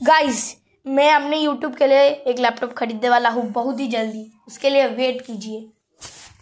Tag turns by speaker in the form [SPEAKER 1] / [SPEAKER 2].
[SPEAKER 1] Guys मैं अपने YouTube के लिए एक लैपटॉप खरीदने वाला हूँ बहुत ही जल्दी। उसके लिए वेट कीजिए।